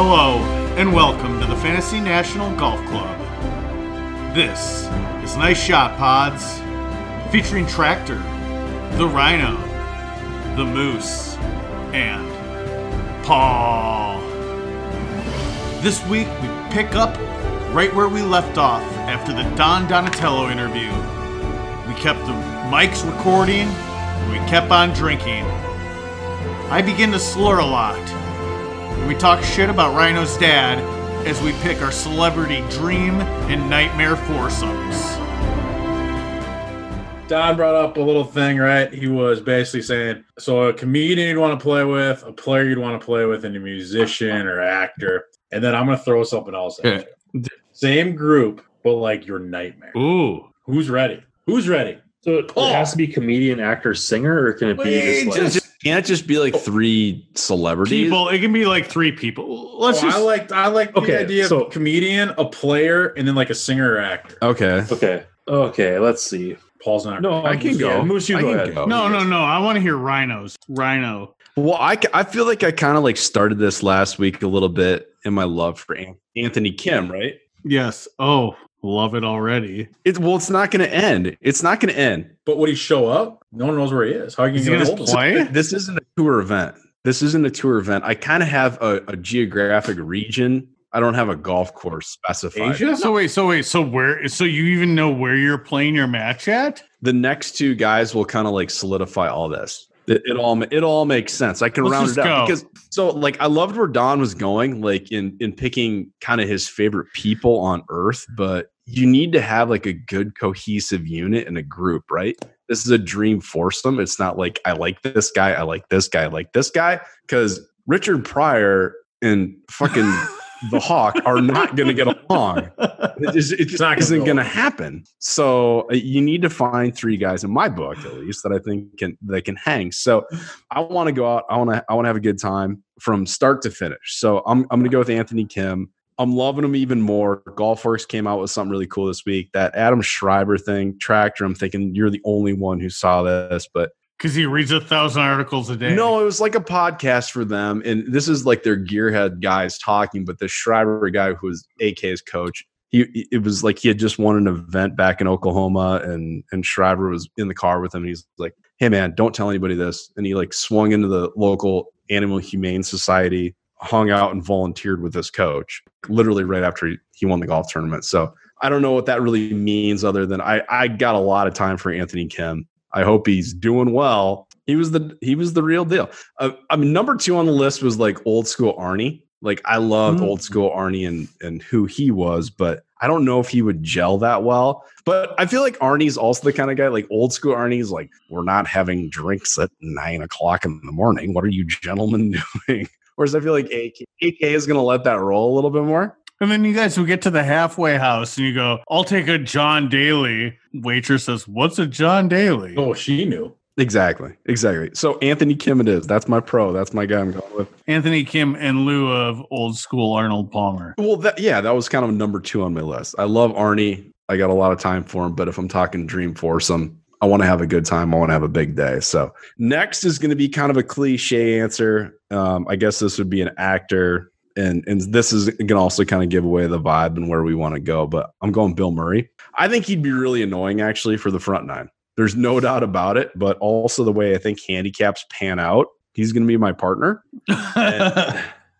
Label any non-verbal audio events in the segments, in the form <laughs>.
Hello, and welcome to the Fantasy National Golf Club. This is Nice Shot Pods, featuring Tractor, the Rhino, the Moose, and Paul. This week we pick up right where we left off after the Don Donatello interview. We kept the mics recording, and we kept on drinking. I begin to slur a lot. We talk shit about Rhino's dad as we pick our celebrity dream and nightmare foursomes. Don brought up a little thing, right? He was basically saying, so a comedian you'd want to play with, a player you'd want to play with, and a musician or actor. And then I'm going to throw something else at you. Same group, but like your nightmare. Ooh. Who's ready? Who's ready? So it, it has to be comedian, actor, singer, or can it be Wait, just like just- Can't it just be like oh. three celebrities? People, it can be like three people. Let's Oh, just. I like I like the Okay, idea so- of comedian, a player, and then like a singer or actor. Okay. okay, okay? Let's see. Paul's not. No, I can go. yeah, Moose, you I go ahead. go. no, no, no. I want to hear Rhinos. Rhino. Well, I, I feel like I kind of like started this last week a little bit in my love for Anthony Kim, right? Yes. Oh, love it already. It, well, it's not going to end. It's not going to end. But would he show up? No one knows where he is. How are you going to gonna him? play? This isn't a tour event. This isn't a tour event. I kind of have a, a geographic region. I don't have a golf course specified. Asia? So wait, so wait, so where? So you even know where you're playing your match at? The next two guys will kind of like solidify all this. It, it all it all makes sense. I can Let's round it out go. because so like I loved where Don was going, like in in picking kind of his favorite people on Earth, but you need to have like a good cohesive unit and a group, right? This is a dream foursome. It's not like I like this guy, I like this guy, I like this guy, because Richard Pryor and fucking <laughs> the Hawk are not going to get along. It just, it just not gonna isn't going to happen. So uh, you need to find three guys in my book, at least, that I think can that can hang. So I want to go out. I want to. I want to have a good time from start to finish. So I'm I'm going to go with Anthony Kim. I'm loving him even more. GolfWRX came out with something really cool this week. That Adam Schriber thing, tractor. I'm thinking you're the only one who saw this, but Because he reads a thousand articles a day. no, it was like a podcast for them, and this is like their gearhead guys talking. But the Schriber guy, who was AK's coach, he it was like he had just won an event back in Oklahoma, and and Schriber was in the car with him. and He's like, "Hey man, don't tell anybody this." And he like swung into the local Animal Humane Society, hung out and volunteered with this coach, literally right after he, he won the golf tournament. So I don't know what that really means, other than I I got a lot of time for Anthony Kim. I hope he's doing well. He was the he was the real deal. Uh, I mean, number two on the list was like old school Arnie. Like I loved Mm. old school Arnie and and who he was, but I don't know if he would gel that well. But I feel like Arnie's also the kind of guy like old school Arnie's like we're not having drinks at nine o'clock in the morning. What are you gentlemen <laughs> doing? Whereas I feel like AK, AK is going to let that roll a little bit more. And then you guys will get to the halfway house and you go, I'll take a John Daly. Waitress says, What's a John Daly? Oh, she knew. Exactly, exactly. So Anthony Kim it is. That's my pro. That's my guy I'm going with. Anthony Kim in lieu of old school Arnold Palmer. Well, that yeah, that was kind of number two on my list. I love Arnie. I got a lot of time for him, but if I'm talking dream foursome, I want to have a good time. I want to have a big day. So next is going to be kind of a cliche answer. Um, I guess this would be an actor, and and this is going to also kind of give away the vibe and where we want to go. But I'm going Bill Murray. I think he'd be really annoying actually for the front nine. There's no doubt about it. But also the way I think handicaps pan out, he's going to be my partner <laughs>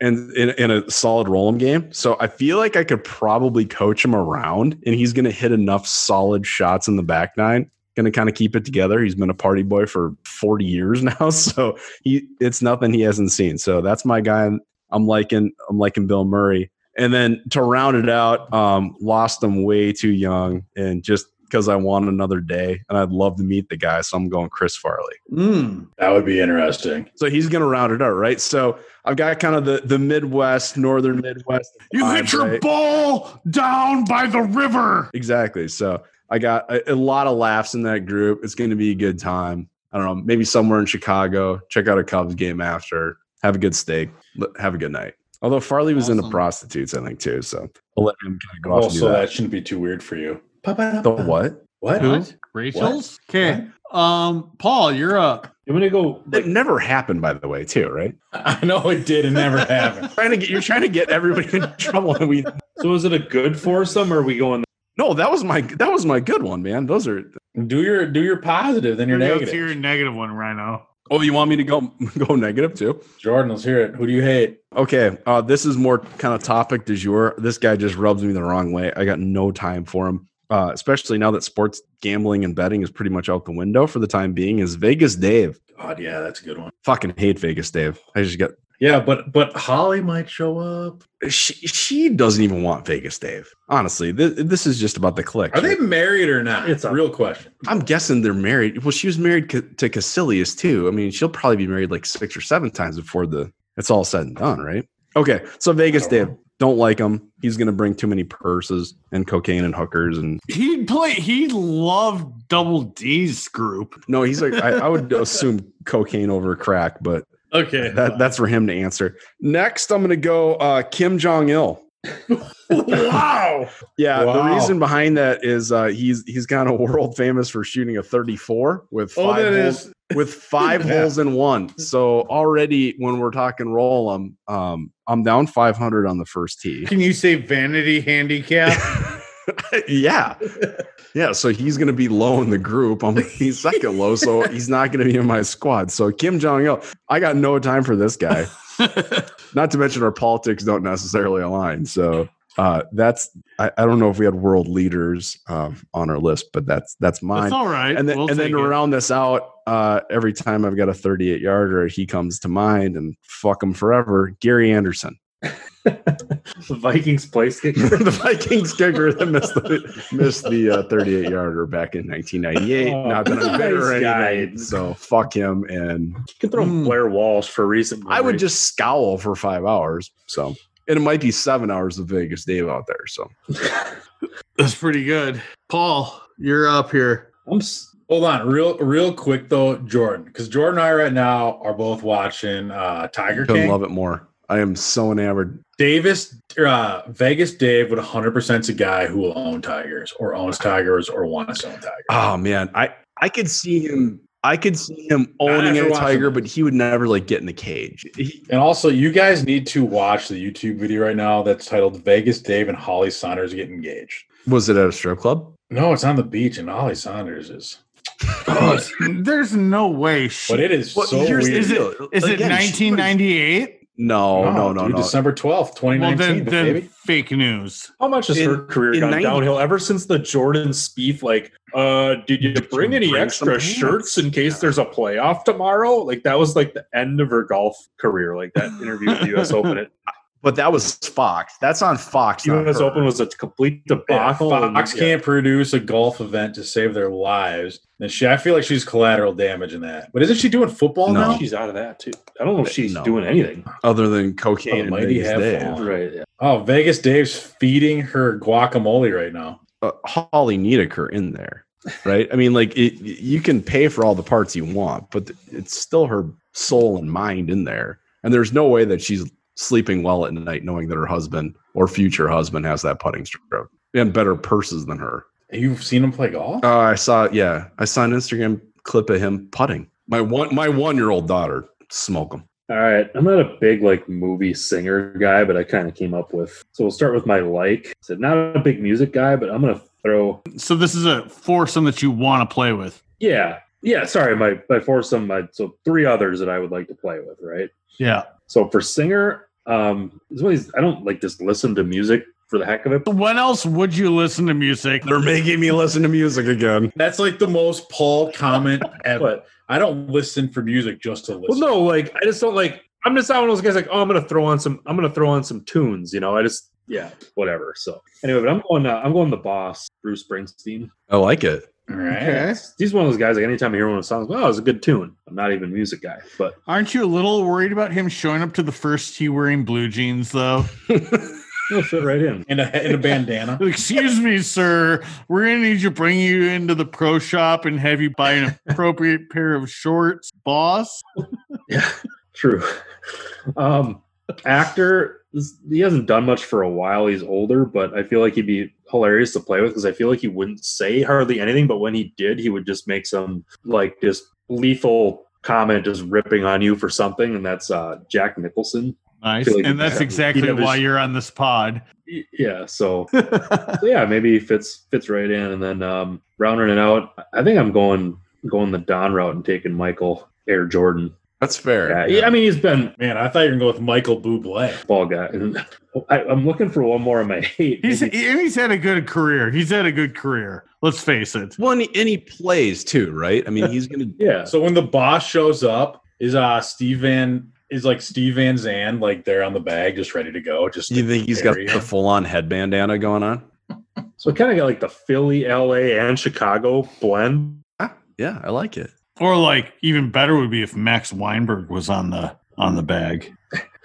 and in, in a solid roll-em game. So I feel like I could probably coach him around, and he's going to hit enough solid shots in the back nine. Going to kind of keep it together. He's been a party boy for 40 years <laughs> now, so he it's nothing he hasn't seen. So that's my guy. I'm liking I'm liking Bill Murray. And then to round it out, um, lost him way too young, and just because I want another day, and I'd love to meet the guy, so I'm going Chris Farley. Mm, that would be interesting. So he's going to round it out, right? So I've got kind of the the Midwest, Northern Midwest. you vibe, hit your right? ball down by the river. Exactly. So I got a, a lot of laughs in that group. It's going to be a good time. I don't know, maybe somewhere in Chicago. Check out a Cubs game after. Have a good steak. Have a good night. Although Farley was into prostitutes, I think too. So I'll let him kind of go off and do Also, that. that shouldn't be too weird for you. The what? What? Who? Rachel's? Okay. Um, Paul, you're up. I'm gonna go. It never happened, by the way, too, right? I know it did. It never happened. <laughs> trying to get you're trying to get everybody in <laughs> trouble, and we. So is it a good foursome, or are we going? No, that was my that was my good one, man. Those are. Do your do your positive, then your Let's negative. hear your negative one, Rhino. Oh, you want me to go <laughs> go negative too? Jordan, let's hear it. Who do you hate? Okay, uh, this is more kind of topic du jour. This guy just rubs me the wrong way. I got no time for him, uh, especially now that sports gambling and betting is pretty much out the window for the time being. Is Vegas Dave? God, yeah, that's a good one. Fucking hate Vegas Dave. I just got Yeah, but but Holly might show up. she, she doesn't even want Vegas Dave. Honestly, this, this is just about the click. Are they married or not? It's It's a- a real question. I'm guessing they're married. Well, she was married to Kuselias too. I mean, she'll probably be married like six or seven times before the it's all said and done, right? Okay, so Vegas I don't Dave, don't like him. He's gonna bring too many purses and cocaine and hookers and He play. He loved Double D's group. no, he's like I, I would assume cocaine over crack, but Okay, that, that's for him to answer. Next, I'm gonna go uh, Kim Jong Il. wow. <laughs> Yeah, the reason behind that is uh, he's he's kind of world famous for shooting a 34 with Oh, five that holes, is. <laughs> with five Yeah. holes in one. So already when we're talking roll, I'm um I'm down 500 on the first tee. Can you say vanity handicap? <laughs> yeah, yeah. So he's gonna be low in the group. I'm he's second low, so he's not gonna be in my squad. So Kim Jong Il, I got no time for this guy. <laughs> not to mention our politics don't necessarily align. So uh, that's I, I don't know if we had world leaders um, on our list, but that's that's mine. That's all right. and then We'll and then to it. round this out, uh, every time I've got a 38 yarder, he comes to mind and fuck him forever. Gary Anderson, The Vikings place kicker. <laughs> the Vikings kicker that missed the missed the uh, 38 yarder back in 1998. Oh, Not that I'm bitter nice guy. anything. So fuck him. And You can throw Hmm. Blair Walsh for recent. I would just scowl for five hours. So and it might be seven hours of Vegas Dave out there. So <laughs> That's pretty good. Paul, you're up here. I'm s- Hold on, real real quick though, Jordan, because Jordan and I right now are both watching uh Tiger couldn't King. love it more. I am so enamored. Davis, uh, Vegas Dave would 100% is a guy who will own Tigers or owns Tigers or wants to own Tigers. Oh man, I I could see him. I could see him owning a tiger, but he would never like get in the cage. He- And also, you guys need to watch the YouTube video right now that's titled Vegas Dave and Holly Sonders get engaged. was it at a strip club? No, it's on the beach, and Holly Sonders is. Oh, <laughs> there's no way. She, But it is Well, so here's weird. is it deal. is it 1998? No, no, no, dude, no. December 12th, Well, 2019, then, then baby. fake news. How much has In- her career gone 90 downhill ever since the Jordan Spieth? Like, uh, did you Did bring you any bring extra shirts in case there's a playoff tomorrow? Like, that was like the end of her golf career. Like that interview with the U.S. <laughs> Open. It But that was Fox. That's on Fox. not U.S. her. Open was a complete Yeah, debacle. and- Fox yeah. can't produce a golf event to save their lives. And she, I feel like she's collateral damage in that. But isn't she doing football No. now? She's out of that too. I don't know if she's No. doing anything. other than cocaine and Almighty Vegas have Dave. Right. Yeah. Oh, Vegas Dave's feeding her guacamole right now. Uh, Holly Niedecker in there, right? I mean, like it, you can pay for all the parts you want, but it's still her soul and mind in there. And there's no way that she's sleeping well at night knowing that her husband or future husband has that putting stroke and better purses than her. You've seen him play golf? Uh, I saw, yeah, I saw an Instagram clip of him putting. My one, my one year old daughter smoke him. All right. I'm not a big like movie singer guy, but I kind of came up with. So we'll start with my like. So not a big music guy, but I'm gonna throw. So this is a foursome that you want to play with. Yeah. Yeah. Sorry, my my foursome. My so three others that I would like to play with. Right. Yeah. So for singer, um, it's one of these- I don't like just listen to music for the heck of it. When else would you listen to music? They're making me listen to music again. That's like the most Paul comment <laughs> ever. But I don't listen for music just to listen. well, no, like I just don't like. I'm just not one of those guys. Like, oh, I'm gonna throw on some. I'm gonna throw on some tunes. You know, I just yeah, whatever. So anyway, but I'm going. Uh, I'm going the boss, Bruce Springsteen. I like it. All right. Okay. He's one of those guys. Like anytime I hear one of his songs, oh, it's a good tune. I'm not even a music guy, but Aren't you a little worried about him showing up to the first tee wearing blue jeans, though? <laughs> he'll fit right in. In a, in a bandana. <laughs> Excuse me, sir. We're gonna need you to bring you into the pro shop and have you buy an appropriate <laughs> pair of shorts, boss. Yeah, true. Um, actor, he hasn't done much for a while. He's older, but I feel like he'd be hilarious to play with because I feel like he wouldn't say hardly anything, but when he did, he would just make some like just lethal comment, just ripping on you for something, and that's uh, Jack Nicholson. Nice, like and that's he'd exactly have his- why you're on this pod. Yeah, so <laughs> so yeah, maybe he fits fits right in. And then um, rounding it out, I think I'm going going the Don route and taking Michael Air Jordan. That's fair. Yeah, yeah, I mean he's been Man, I thought you were going to go with Michael Bublé. ball guy. And I, I'm looking for one more of my hate. He's Maybe- and he's had a good career. He's had a good career. Let's face it. Well, and he, and he plays too, right? I mean, he's gonna. <laughs> yeah, So when the boss shows up, is uh Steve Van is like Steve Van Zandt like there on the bag, just ready to go? Just You think he's got carry the him? full on head bandana going on? so it kind of got like the Philly, LA, and Chicago blend. Ah, yeah, I like it. Or like even better would be if Max Weinberg was on the on the bag.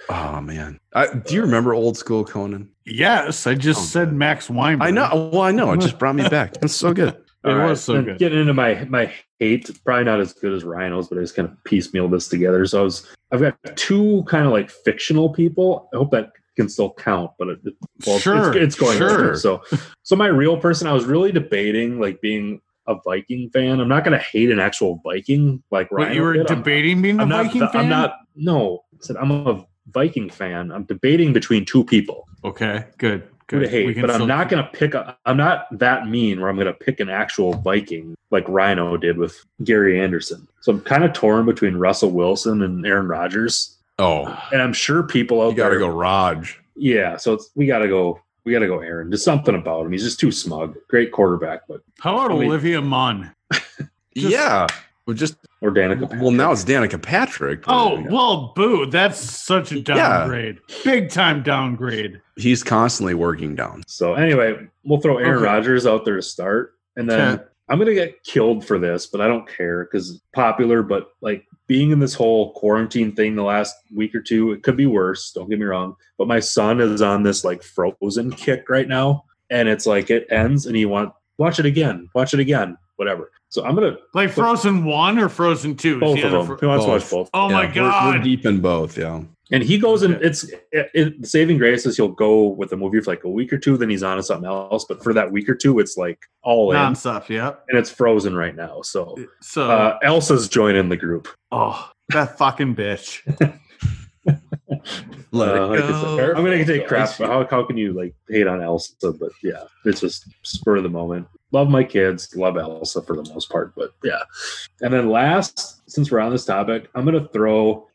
Oh man, I, do you remember old school Conan? Yes, I just Oh, said good. Max Weinberg. I know. Well, I know. It just brought me back. It's so good. It All was so then good. Getting into my my hate, probably not as good as Rhino's, but I just kind of piecemeal this together. So I was I've got two kind of like fictional people. I hope that can still count, but it, it- well, it's- Sure, it's, it's going sure. there. So so my real person, I was really debating like being a Viking fan. I'm not going to hate an actual Viking like Rhino you were did. I'm- debating being a I'm not, Viking fan. I'm not. No, I said I'm a Viking fan. I'm debating between two people Okay, good. who Good. to hate, but I'm not going to pick. A, I'm not that mean where I'm going to pick an actual Viking like Rhino did with Gary Anderson. So I'm kind of torn between Russell Wilson and Aaron Rodgers, Oh, and I'm sure people out you got to there. go Raj. Yeah, so it's, we got to go. We got to go Aaron. There's something about him. He's just too smug. Great quarterback, but How about I mean- Olivia Munn? Just- <laughs> yeah. Well, just or Danica. well, now it's Danica Patrick. Oh well, boo! That's such a Yeah. downgrade. Big time downgrade. he's constantly working down. So anyway, we'll throw Aaron Okay. Rodgers out there to start, and then Okay. I'm gonna get killed for this, but I don't care because popular. But like being in this whole quarantine thing the last week or two, it could be worse. Don't get me wrong. But my son is on this like frozen kick right now, and it's like it ends, and he want watch it again, watch it again, whatever. So I'm gonna Like Frozen One or Frozen Two? Both of them. fro- He wants to watch Both. both. oh my Yeah, we're- god! we're, deep in both. Yeah. And he goes and it's it, it, saving grace is he'll go with the movie for like a week or two, then he's on to something else. But for that week or two, it's like all in, Non-stop. Yeah. and it's frozen right now. So So, uh, Elsa's joining the group. oh, that fucking bitch. <laughs> Let Uh, it like I go. said, I'm gonna take crap. But how, how can you like hate on Elsa? But yeah, it's just spur of the moment. Love my kids, love Elsa for the most part. But yeah, and then last, since we're on this topic, I'm gonna throw the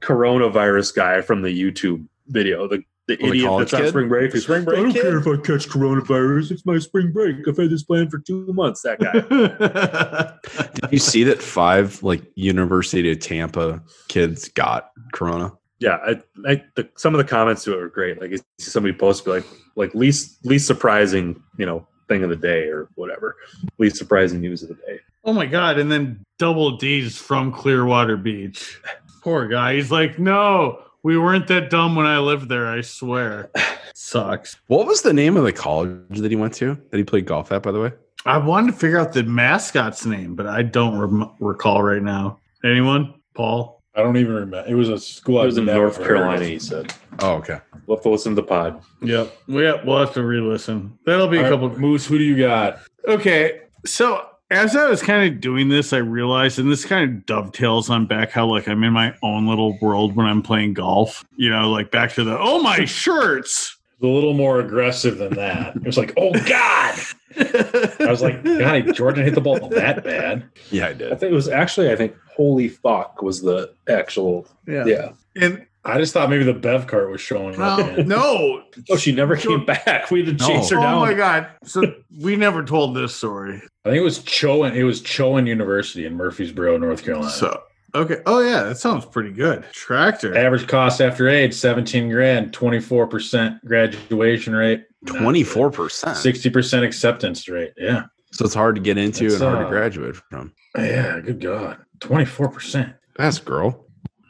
coronavirus guy from the YouTube video. The the Oh, idiot college that's on spring break. The spring break I don't kid? care if I catch coronavirus. It's my spring break. I've had this plan for two months. That guy. <laughs> Did you see that five like University of Tampa kids got Corona? yeah, I, I the, some of the comments to it were great. Like somebody posted like like least least surprising, you know, thing of the day or whatever. Least surprising news of the day. oh my god! And then Double D's from Clearwater Beach. Poor guy. He's like, no, we weren't that dumb when I lived there. I swear. <laughs> Sucks. What was the name of the college that he went to that he played golf at? By the way, I wanted to figure out the mascot's name, but I don't rem- recall right now. Anyone? Paul? I don't even remember. It was a school. It was in North heard Carolina, he said. oh okay. We'll have to listen to the pod. Yep. Yeah, we'll have to re-listen. That'll be a All right, couple. Moose, who do you got? Okay, so as I was kind of doing this, I realized, and this kind of dovetails on back how like I'm in my own little world when I'm playing golf. You know, like back to the oh my <laughs> shirts. A little more aggressive than that. It was like, oh God. <laughs> I was like, God, Jordan hit the ball that bad. Yeah, I I did. think it was actually I think holy fuck was the actual yeah. yeah. And I just thought maybe the Bev cart was showing up. no, man. no. Oh, she never came back. We had to chase her down. Oh my god. So <laughs> we never told this story. I think it was Chowan. It was Chowan University in Murfreesboro, North Carolina. So okay. Oh yeah, that sounds pretty good. Tractor. Average cost after age, 17 grand, 24% graduation rate, Twenty four percent. 60% acceptance rate. Yeah. So it's hard to get into That's, and hard to uh, graduate from. Yeah, good God. 24%. That's girl.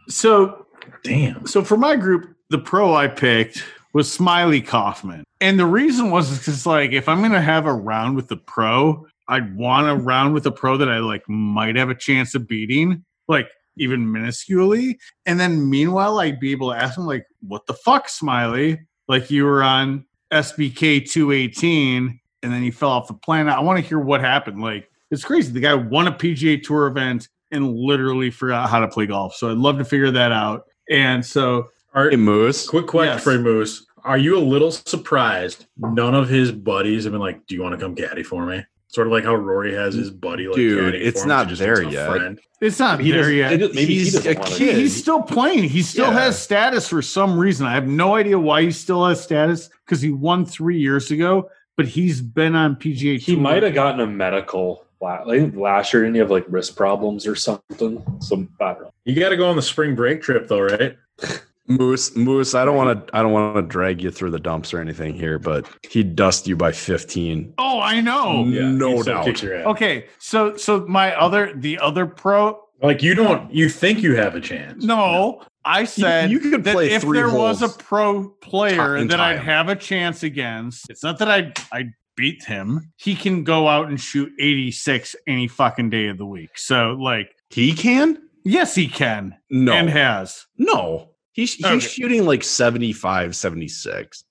So Damn. so for my group, the pro I picked was Smylie Kaufman. And the reason was because like if I'm gonna have a round with the pro, I'd want a round with a pro that I like might have a chance of beating. Like even minusculely. And then meanwhile, I'd be able to ask him, like, what the fuck, Smylie? Like you were on SBK 218 and then he fell off the planet. I want to hear what happened. Like, it's crazy. The guy won a PGA Tour event and literally forgot how to play golf. So I'd love to figure that out. And so, Are, Hey, Moose. quick question Yes. for you, Moose. Are you a little surprised none of his buddies have been like, Do you want to come caddy for me? Sort of like how Rory has his buddy like Dude, caddy it's for him, not just there yet. friend. it's not He there doesn't- yet. maybe He's doesn't a. He, kid. he's still playing. He still Yeah. has status for some reason. I have no idea why he still has status because he won three years ago, but he's been on PGA. He might have gotten a medical. La- I think last year, didn't he have like wrist problems or something? Some I don't know. You got to go on the spring break trip though, right? <laughs> Moose, Moose, I don't want to I don't want to drag you through the dumps or anything here, but he'd dust you by 15. Oh, I know. No he still doubt. kicks your ass. Okay, so so my other the other pro. Like you don't, you think you have a chance? No, I said you could that play if there was a pro player that I'd have a chance against. It's not that I I beat him. He can go out and shoot 86 any fucking day of the week. So like, He can? yes, he can No. and has. no. He's he's Okay. shooting like 75, 76.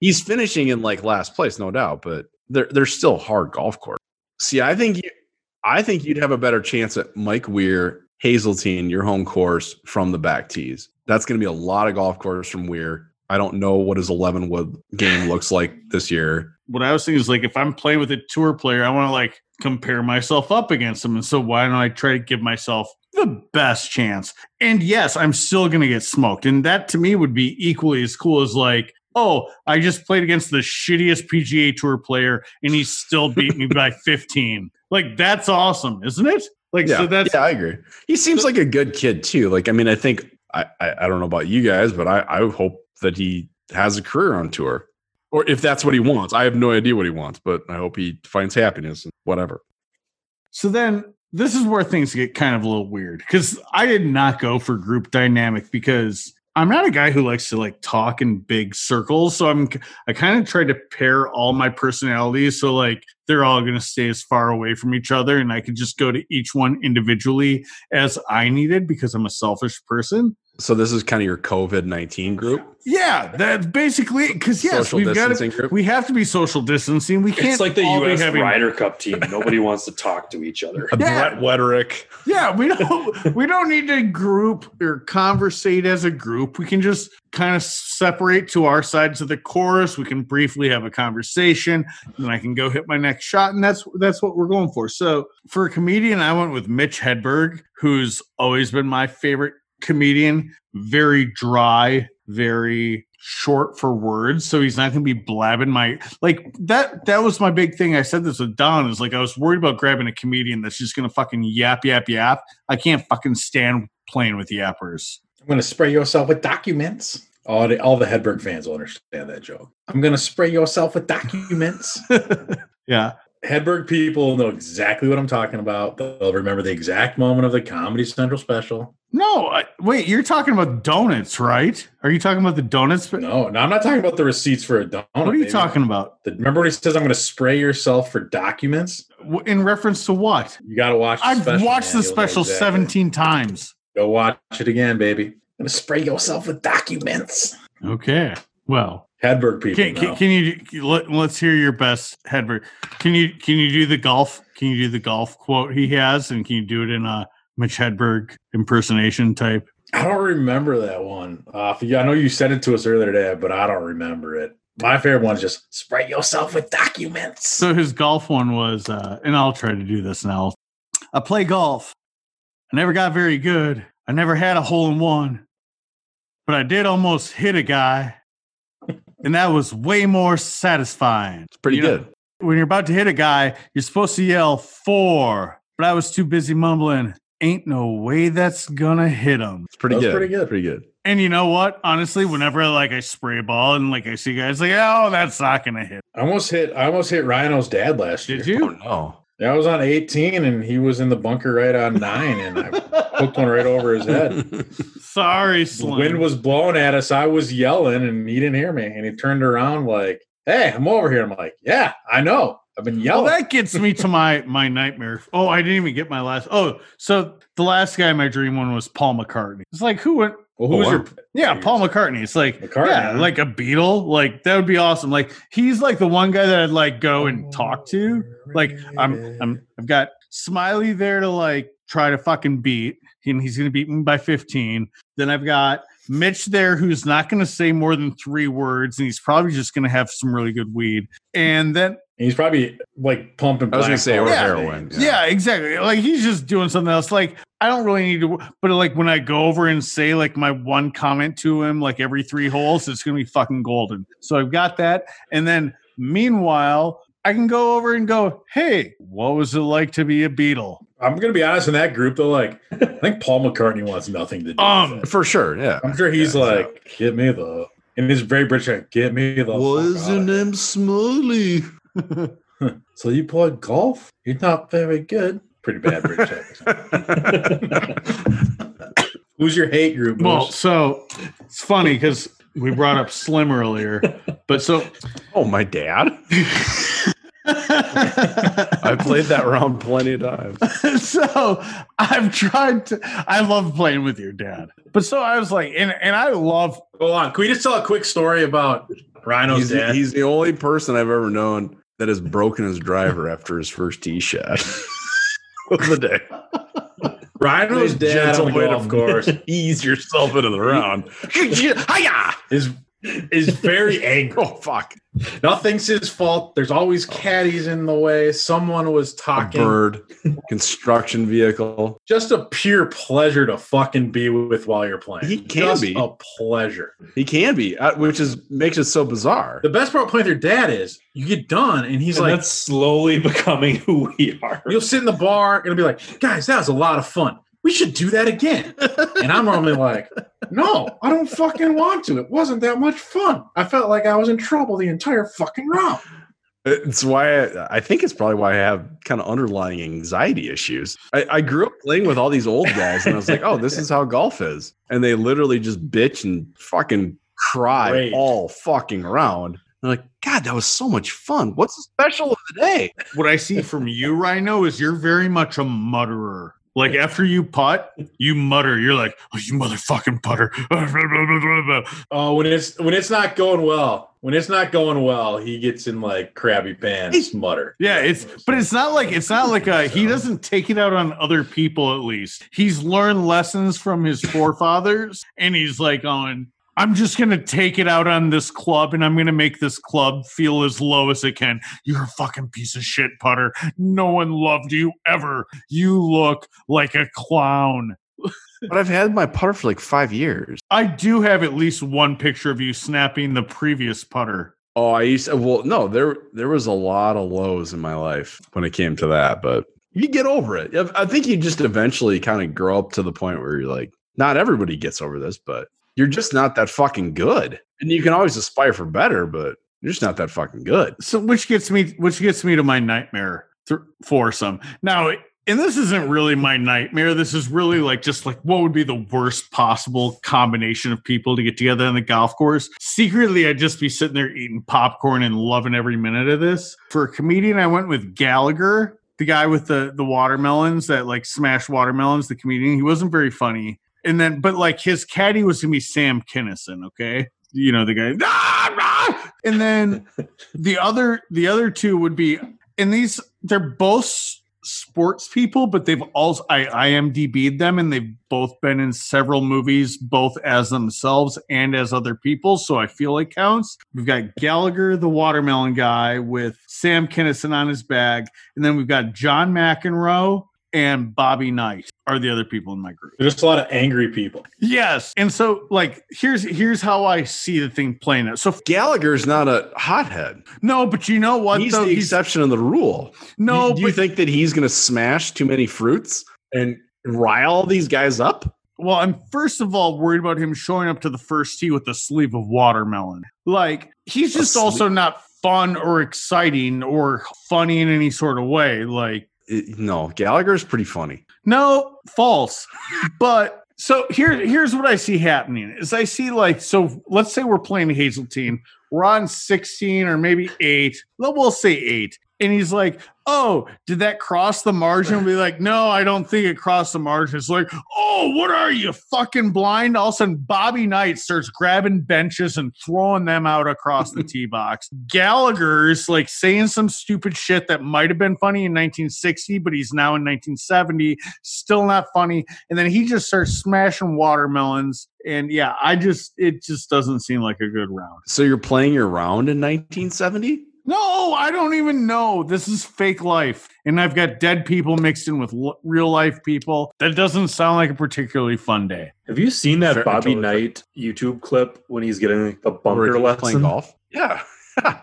He's finishing in like last place, no doubt, but they're they're still hard golf course. See, I think you I think you'd have a better chance at Mike Weir, Hazeltine, your home course from the back tees. That's going to be a lot of golf course from Weir. I don't know what his 11 wood game looks like this year. What I was thinking is like if I'm playing with a tour player, I want to like compare myself up against them. And so why don't I try to give myself the best chance? And yes, I'm still gonna get smoked. And that to me would be equally as cool as like, oh, I just played against the shittiest PGA tour player and he still beat me by <laughs> 15. Like that's awesome, isn't it? Like Yeah, so that's yeah, I agree. He seems like a good kid too. Like, I mean, I think I, I, I don't know about you guys, but I, I hope that he has a career on tour, or if that's what he wants. I have no idea what he wants, but I hope he finds happiness and whatever. So then this is where things get kind of a little weird because I did not go for group dynamic because I'm not a guy who likes to like talk in big circles. So I'm I kind of tried to pair all my personalities so like they're all going to stay as far away from each other and I could just go to each one individually as I needed because I'm a selfish person. So this is kind of your COVID nineteen group, Yeah, that's basically because yes, social we've got distancing to group. we have to be social distancing. We can't It's like the all be U.S. having- Ryder Cup team. Nobody wants to talk to each other. Yeah. Brett Wetterich. Yeah, we don't <laughs> we don't need to group or conversate as a group. We can just kind of separate to our sides of the course. We can briefly have a conversation, and then I can go hit my next shot, and that's that's what we're going for. So for a comedian, I went with Mitch Hedberg, who's always been my favorite comedian. Very dry, very short for words so he's not going to be blabbing my like that that was my big thing i said this with don is like i was worried about grabbing a comedian that's just going to fucking yap yap yap i can't fucking stand playing with yappers I'm going to spray yourself with documents. All the all the Hedberg fans will understand that joke. I'm going to spray yourself with documents. <laughs> yeah Hedberg people know exactly what I'm talking about. They'll remember the exact moment of the Comedy Central special. no I, wait you're talking about donuts right are you talking about the donuts No, no, I'm not talking about the receipts for a donut. What are you baby. talking about The, remember when he says, "I'm going to spray yourself for documents"? In reference to what You got to watch. The i've special, watched man. the You'll special exactly. 17 times Go watch it again, baby. I'm going to spray yourself with documents. okay well Hedberg people. Can, can, can you let, let's hear your best Hedberg? Can you can you do the golf? Can you do the golf quote he has, and can you do it in a Mitch Hedberg impersonation type? I don't remember that one. Uh, yeah, I know you said it to us earlier today, but I don't remember it. My favorite one is just spray yourself with documents. So his golf one was, uh, and I'll try to do this now. I play golf. I never got very good. I never had a hole in one, but I did almost hit a guy, and that was way more satisfying. It's pretty You know, good. when you're about to hit a guy, you're supposed to yell four, but I was too busy mumbling, ain't no way that's gonna hit him. It's pretty That good. pretty good. Pretty good. And you know what? Honestly, whenever like I spray a ball and like I see guys like, oh, that's not gonna hit. I almost hit. I almost hit Rhino's dad last year. Did Oh you? no. Yeah, I was on 18, and he was in the bunker right on nine, and I <laughs> hooked one right over his head. Sorry, The wind was blowing at us. I was yelling, and he didn't hear me. And he turned around like, "Hey, I'm over here." I'm like, "Yeah, I know. I've been Well, yelling. that gets me to my my nightmare. Oh, I didn't even get my last. Oh, so the last guy in my dream one was Paul McCartney. It's like who went? Well, oh, who's Oh, your. Yeah, Paul McCartney. It's like McCartney, yeah, like a Beatle. Like that would be awesome. Like he's like the one guy that I'd like go and talk to. Like I'm I'm I've got Smylie there to like try to fucking beat, and he's gonna beat me by 15. Then I've got Mitch there who's not gonna say more than three words, and he's probably just gonna have some really good weed. And then He's probably like pumping. I was gonna say or powder. heroin. yeah. exactly. Like he's just doing something else. Like I don't really need to, but like when I go over and say like my one comment to him, like every three holes, it's gonna be fucking golden. So I've got that, and then meanwhile. I can go over and go, hey, what was it like to be a Beatle? I'm gonna be honest in that group though. Like, I think Paul McCartney wants nothing to do. Um, with for sure. Yeah. I'm sure he's Yeah, like, "Get me the," and he's very British. like, Get me the. fuck out of name, Smylie? So you play golf? You're not very good. Pretty bad British accent. Who's your hate group? Well, so it's funny because we brought up Slim earlier, but so oh, my dad. <laughs> I played that round plenty of times. so I've tried to. I love playing with your dad, but so I was like, and and I love. hold on. Can we just tell a quick story about Rhino's He's, dad? he's the only person I've ever known that has broken his driver after his first tee shot <laughs> of the day. Rhino's gentle way to golf course <laughs> Ease yourself into the round. <laughs> Hiya! is is very <laughs> angry. Oh fuck! Nothing's his fault. There's always caddies in the way. Someone was A talking. bird, <laughs> construction vehicle. Just a pure pleasure to fucking be with while you're playing. He can Just be. a pleasure. He can be, uh, which is makes it so bizarre. The best part of playing with your dad is you get done and he's and like, that's slowly <laughs> becoming who we are. you'll sit in the bar and it'll be like, guys, that was a lot of fun. We should do that again. and I'm normally like, no, I don't fucking want to. It wasn't that much fun. I felt like I was in trouble the entire fucking round. It's why I, I think it's probably why I have kind of underlying anxiety issues. I, I grew up playing with all these old guys, and I was like, "Oh, this is how golf is," and they literally just bitch and fucking cry Rage. all fucking around. I'm like, God, that was so much fun. What's the special of the day? What I see from you, Rhino, is you're very much a mutterer. Like after you putt, you mutter. You're like, "Oh, you motherfucking putter!" <laughs> Oh, when it's when it's not going well, when it's not going well, he gets in like crabby pants mutter. Yeah, it's but it's not like it's not like a he doesn't take it out on other people at least. He's learned lessons from his forefathers and he's like going, I'm just gonna take it out on this club and I'm gonna make this club feel as low as it can. You're a fucking piece of shit putter. No one loved you ever. You look like a clown. <laughs> But I've had my putter for like five years. I do have at least one picture of you snapping the previous putter. Oh, I used to, well, no, there there was a lot of lows in my life when it came to that, but you get over it. I- I think you just eventually kind of grow up to the point where you're like, not everybody gets over this, but you're just not that fucking good. And you can always aspire for better, but you're just not that fucking good. so which gets me which gets me to my nightmare th- foursome. Now and this isn't really my nightmare. This is really like just like what would be the worst possible combination of people to get together on the golf course? Secretly i'd just be sitting there eating popcorn and loving every minute of this. For a comedian i went with gallagher the guy with the the watermelons that like smash watermelons the comedian. He wasn't very funny and then but like his caddy was gonna be sam kinison okay you know the guy "Ah, ah!" and then <laughs> the other the other two would be and these they're both sports people but they've also i imdb'd them and they've both been in several movies both as themselves and as other people so i feel it counts we've got gallagher the watermelon guy with sam kinison on his bag and then we've got john mcenroe and bobby knight are the other people in my group There's just a lot of angry people. yes and so like here's here's how i see the thing playing out so Gallagher's not a hothead. no but you know what he's though? the exception of the rule. no do, do you think that he's going to smash too many fruits and rile these guys up? Well, I'm first of all worried about him showing up to the first tee with a sleeve of watermelon. Like, he's just also not fun or exciting or funny in any sort of way. Like, It- no, Gallagher's pretty funny. no, false. but so here, here's what I see happening is I see like, so let's say we're playing Hazeltine. We're on 16 or maybe eight. We'll say eight. and he's like, "Oh, did that cross the margin?" We'll be like, "No, I don't think it crossed the margin." It's like, "Oh, what are you fucking blind?" All of a sudden, Bobby Knight starts grabbing benches and throwing them out across the tee box. Gallagher's like saying some stupid shit that might have been funny in 1960, but he's now in 1970, still not funny. And then he just starts smashing watermelons. And yeah, I just it just doesn't seem like a good round. So you're playing your round in 1970? No, I don't even know. This is fake life. And I've got dead people mixed in with l- real life people. That doesn't sound like a particularly fun day. Have you seen that Bobby Knight YouTube YouTube clip when he's getting a Where bunker he's lesson? playing golf? Yeah.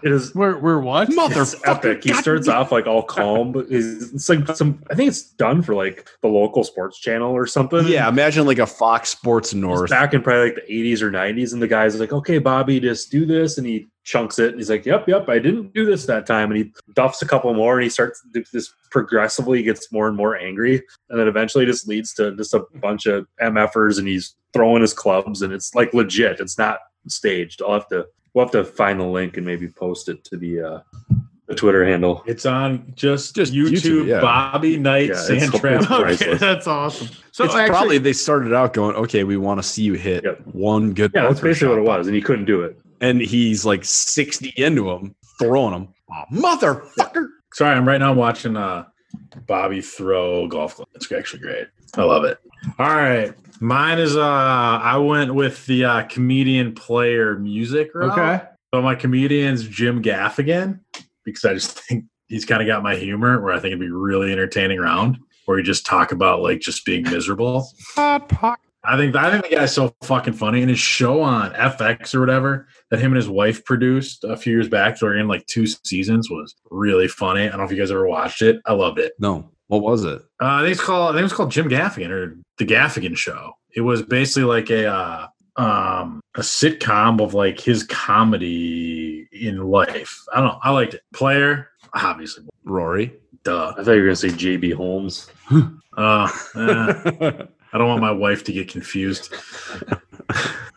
It is <laughs> We're, we're what? it's Motherfucker. epic. He starts damn- off like all calm, but it's, it's like some. I think it's done for like the local sports channel or something. Yeah, imagine like a Fox Sports It's North. back in probably like the 80s or 90s, and the guy's like, "Okay, Bobby, just do this," and he chunks it, and he's like, "Yep, yep, I didn't do this that time," and he duffs a couple more, and he starts this progressively gets more and more angry, and then eventually just leads to just a bunch of mfers, and he's throwing his clubs, and it's like legit. It's not staged. I'll have to we'll have to find the link and maybe post it to the uh the Twitter handle. It's on just, Just YouTube. YouTube, yeah. Bobby Knight Yeah, it's- Sand <laughs> Trap. Okay, that's awesome. So it's actually, probably they started out going, okay, we want to see you hit Yep. one good. Yeah, that's bunker basically what it was, and he couldn't do it. And he's like 60 into him, throwing him. Oh, motherfucker. Sorry, I'm right now watching uh Bobby throw golf club. It's actually great. I love it. All right. Mine is uh I went with the uh comedian player music route. okay. So my comedian's Jim Gaffigan because I just <laughs> think he's kind of got my humor where I think it'd be really entertaining round where you just talk about like just being miserable. I think I think the guy's so fucking funny. And his show on FX or whatever that him and his wife produced a few years back, so we're in like two seasons, was really funny. I don't know if you guys ever watched it. I loved it. No, what was it? Uh, I think it's called. I think it was called Jim Gaffigan or the Gaffigan Show. It was basically like a uh, um a sitcom of like his comedy in life. I don't know. I liked it. Player, obviously, Rory. duh. I thought you were gonna say JB Holmes. <laughs> Uh, eh, <laughs> I don't want my wife to get confused.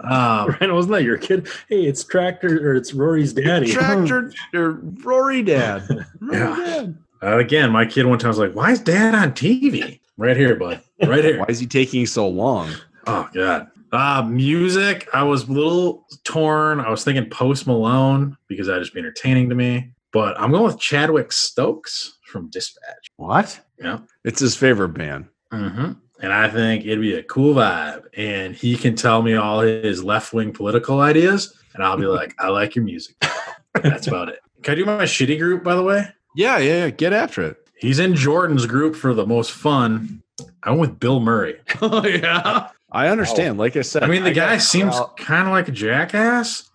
Um, Ryan, wasn't that your kid? Hey, it's Tractor or it's Rory's daddy. Tractor <laughs> or Rory Dad. <laughs> Rory Yeah. Dad. uh, again, my kid one time was like, "Why is Dad on TV?" Right here, bud. Right here. Why is he taking so long? Oh god. Uh music. I was a little torn. I was thinking Post Malone because that'd just be entertaining to me. But I'm going with Chadwick Stokes from Dispatch. What? Yeah. It's his favorite band. Mm-hmm. And I think it'd be a cool vibe. And he can tell me all his left wing political ideas, and I'll be like, I like your music. That's about it. Can I do my shitty group, by the way? Yeah, yeah, yeah. Get after it. He's in Jordan's group for the most fun. I went with Bill Murray. <laughs> Oh yeah. I understand. Like I said, I mean, the got guy seems Well, kind of like a jackass.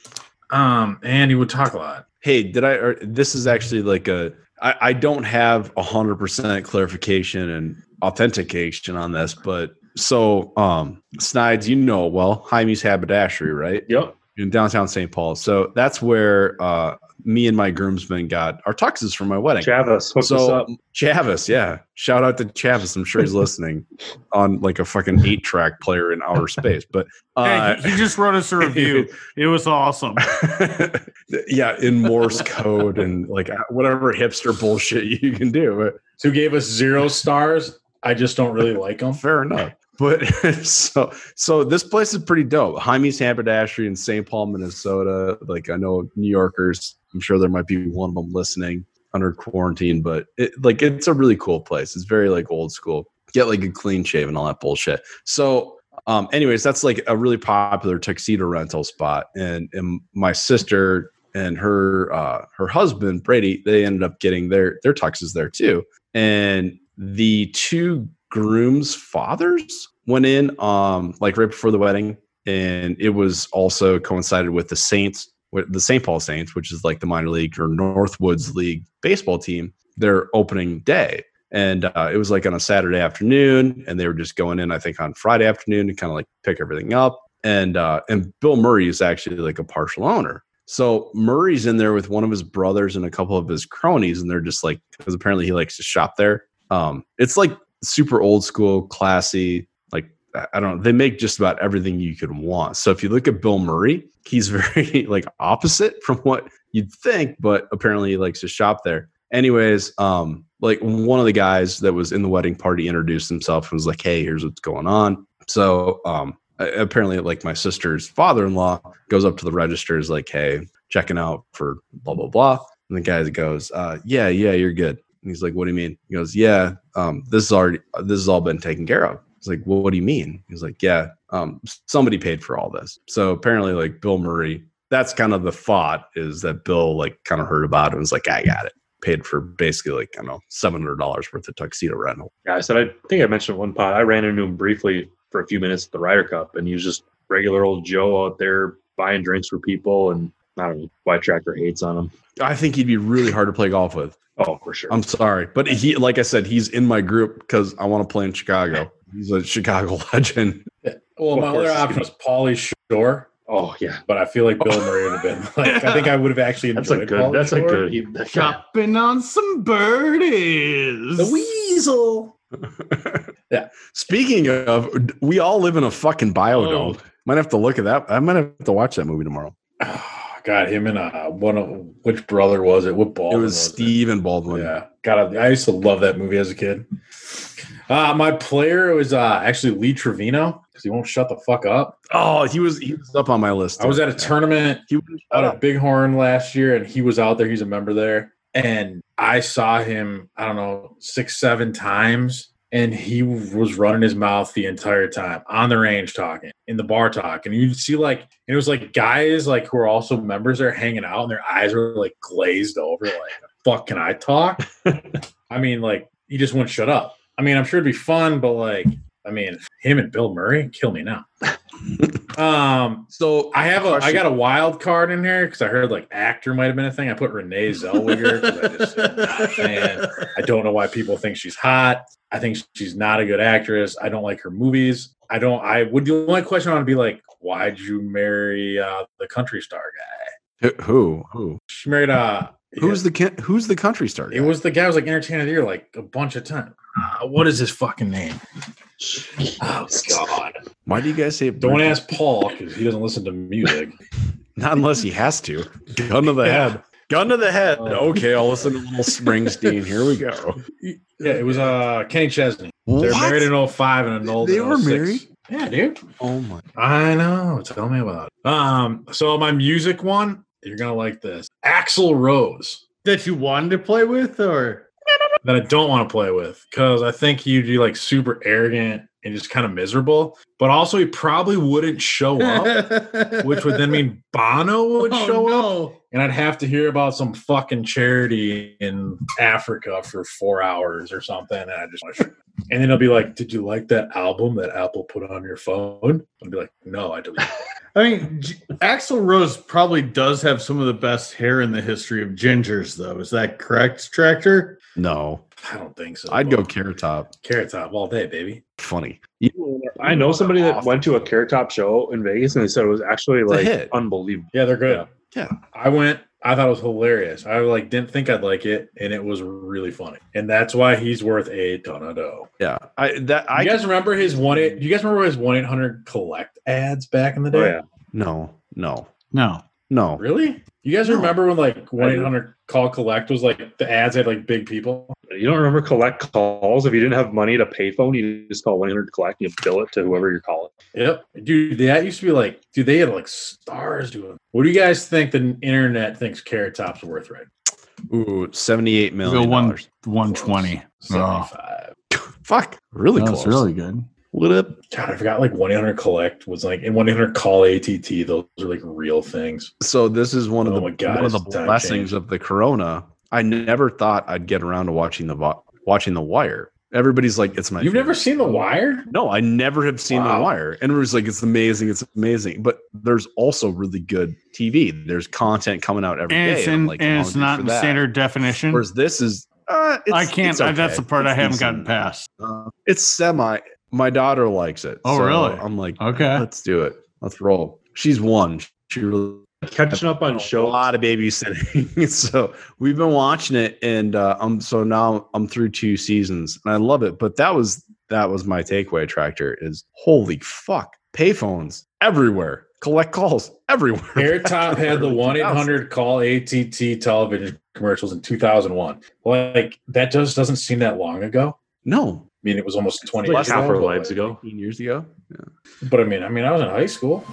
Um, and he would talk a lot. hey, did I? Or this is actually like a. I, I don't have a hundred percent clarification and authentication on this, but so um Snides, you know well, Heimie's haberdashery, right? Yep. In downtown St. Paul. So that's where uh me and my groomsmen got our tuxes for my wedding. Chavis, hook us so up. Chavis, yeah. Shout out to Chavis. I'm sure he's <laughs> listening on like a fucking eight track player in outer space. But uh, Hey, he, he just wrote us a review. <laughs> It was awesome. <laughs> yeah, in Morse code and like whatever hipster bullshit you can do. But Who gave us zero stars? I just don't really like <laughs> them. fair enough. But <laughs> so so this place is pretty dope. Heimie's Haberdashery in St. Paul, Minnesota. Like I know New Yorkers. I'm sure there might be one of them listening under quarantine, but it, like it's a really cool place. It's very like old school. Get like a clean shave and all that bullshit. So um anyways, that's like a really popular tuxedo rental spot. And and my sister and her uh her husband Brady, they ended up getting their their tuxes there too. And the two groom's fathers went in um like right before the wedding and it was also coincided with the saints the st paul saints which is like the minor league or northwoods league baseball team their opening day. And uh, it was like on a saturday afternoon and they were just going in i think on friday afternoon to kind of like pick everything up. And uh and bill murray is actually like a partial owner. So murray's in there with one of his brothers and a couple of his cronies and they're just like because apparently he likes to shop there um it's like super old school, classy. Like I don't know, they make just about everything you could want. So if you look at Bill Murray, he's <laughs> very like opposite from what you'd think, but apparently he likes to shop there. Anyways, um, like one of the guys that was in the wedding party introduced himself and was like, "Hey, here's what's going on." So, um, apparently, like my sister's father-in-law goes up to the register, is like, "Hey, checking out for blah blah blah," and the guy goes, uh, "Yeah, yeah, you're good." And he's like, "What do you mean?" He goes, "Yeah, um, this is already this has all been taken care of." He's like, well, "What do you mean?" He's like, "Yeah, um, somebody paid for all this." So apparently, like Bill Murray, that's kind of the thought is that Bill like kind of heard about it and was like, "I got it." Paid for basically like I don't know seven hundred dollars worth of tuxedo rental. Yeah, I said I think I mentioned one pot. I ran into him briefly for a few minutes at the Ryder Cup, and he was just regular old Joe out there buying drinks for people, and I don't know why Tractor hates on him. I think he'd be really hard to play golf with. Oh, for sure. I'm sorry, but he, like I said, he's in my group because I want to play in Chicago. <laughs> He's a Chicago <laughs> legend. Yeah. Well, my other option was Pauly Shore. Oh yeah, but I feel like Bill Murray would have been like. I think I would have actually that's a good. Pauly that's Shore. a good. He, that, Chopping on some birdies. The weasel. <laughs> yeah. Speaking of, we all live in a fucking biodome. Oh. Might have to look at that. I might have to watch that movie tomorrow. <sighs> <sighs> God, him and uh, one of which brother was it? What Baldwin? it was Stephen Baldwin. Yeah, God, I used to love that movie as a kid. Uh, my player was uh, actually Lee Trevino because he won't shut the fuck up. Oh, he was he was up on my list. I was at a tournament He out of Bighorn last year, and he was out there. He's a member there, and I saw him. I don't know six, seven times, and he was running his mouth the entire time on the range talking, in the bar talk And you'd see like, and it was like guys like who are also members there hanging out, and their eyes were like glazed over, like, "Fuck, can I talk?" <laughs> I mean, like he just wouldn't shut up. I mean, I'm sure it'd be fun, but like, I mean, him and Bill Murray kill me now. Um, So I have a I got a wild card in here because I heard like actor might have been a thing. I put Renee Zellweger because I just am not a fan. I don't know why people think she's hot. I think she's not a good actress. I don't like her movies. I don't. I would. The only question I want to be like, why'd you marry uh, the country star guy? Who who who? She married uh Who's the kin- who's the country star? It was the guy who was like entertainer of the year like a bunch of times. Uh, what is his fucking name? Oh God! Why do you guys say? Don't ask Paul because he doesn't listen to music. <laughs> Not unless he has to. Gun to the Yeah. head. Gun to the head. Oh. Okay, I'll listen to little Springsteen. Here we go. <laughs> Yeah, it was uh Kenny Chesney. They're married in 05 and annulled They in were 06. married? Yeah, dude. Oh my! I know. Tell me about it. Um, so my music one, you're gonna like this. Axl Rose that you wanted to play with, or that I don't want to play with because I think he'd be like super arrogant and just kind of miserable. But also he probably wouldn't show up, which would then mean <laughs> Bono would Oh, show up. And I'd have to hear about some fucking charity in Africa for four hours or something. And I just And then it'll be like, Did you like that album that Apple put on your phone? I'll be like, No, I deleted. <laughs> I mean, J- Axl Rose probably does have some of the best hair in the history of gingers, though. Is that correct, Tractor? No, I don't think so. I'd go but Carrot Top. Carrot Top all day, baby. Funny. I know somebody that went to a Carrot Top show in Vegas, and they said it was actually a like hit. unbelievable. Yeah, they're good. Yeah. I went, I thought it was hilarious. I like didn't think I'd like it, and it was really funny. And that's why he's worth a ton of dough. Yeah, I that I you guys remember his one eight you guys remember his one eight hundred collect ads back in the oh, day? Oh yeah, no no No. no. Really? You guys No. remember when like one eight hundred call collect was like the ads had like big people? you don't remember collect calls if you didn't have money to pay phone, you just call one hundred collect, and you bill it to whoever you're calling. Yep. Dude, that used to be like, dude, they had like stars doing. What do you guys think the internet thinks Carrot Top's worth right? Ooh, seventy eight million. Go million one dollars. one twenty. Oh, 75. <laughs> Fuck, really that's close. really good. What up? God, I forgot like 1 800 collect was like, and 1 800 call ATT. Those are like real things. So this is one of Oh the my God, one of the blessings change. of the Corona. I never thought I'd get around to watching the vo- watching the Wire. Everybody's like, it's my. You've never seen The. Wire? No, I never have seen Wow. The Wire. And everybody's like, it's amazing, it's amazing. But there's also really good TV. There's content coming out every And day. it's, in, like, and it's not for in standard definition. Whereas this is, uh, it's, I can't. it's I, that's the part I haven't decent. gotten past. Uh, it's semi. My daughter likes it. Oh, so really? I'm like, Okay. let's do it. Let's roll. She's one. She really Catching up on show. a lot of babysitting. <laughs> so we've been watching it, and uh, I'm so now I'm through two seasons, and I love it. But that was that was my takeaway. Tractor is holy fuck, payphones everywhere, collect calls everywhere. <laughs> Air Top had the 1 800 call ATT television commercials in 2001. Like, that just doesn't seem that long ago. No. I mean, it was almost 20 like years half ago, our lives ago. 15 years ago. Yeah. But I mean, I mean, I was in high school.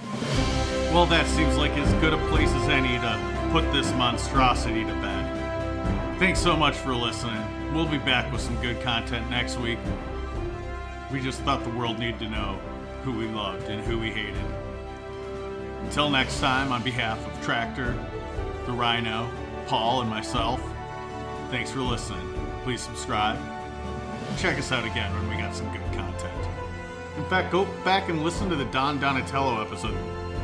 Well, that seems like as good a place as any to put this monstrosity to bed. Thanks so much for listening. We'll be back with some good content next week. We just thought the world needed to know who we loved and who we hated. Until next time, on behalf of Tractor, the Rhino, Paul, and myself, thanks for listening. Please subscribe. Check us out again when we got some good content. In fact, go back and listen to the Don Donatello episode,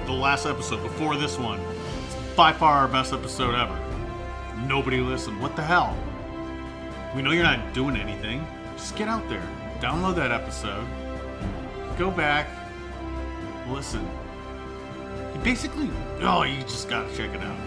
the last episode before this one. It's by far our best episode ever. Nobody listened. What the hell? We know you're not doing anything. Just get out there, download that episode, go back, listen. You basically, oh, you just gotta check it out.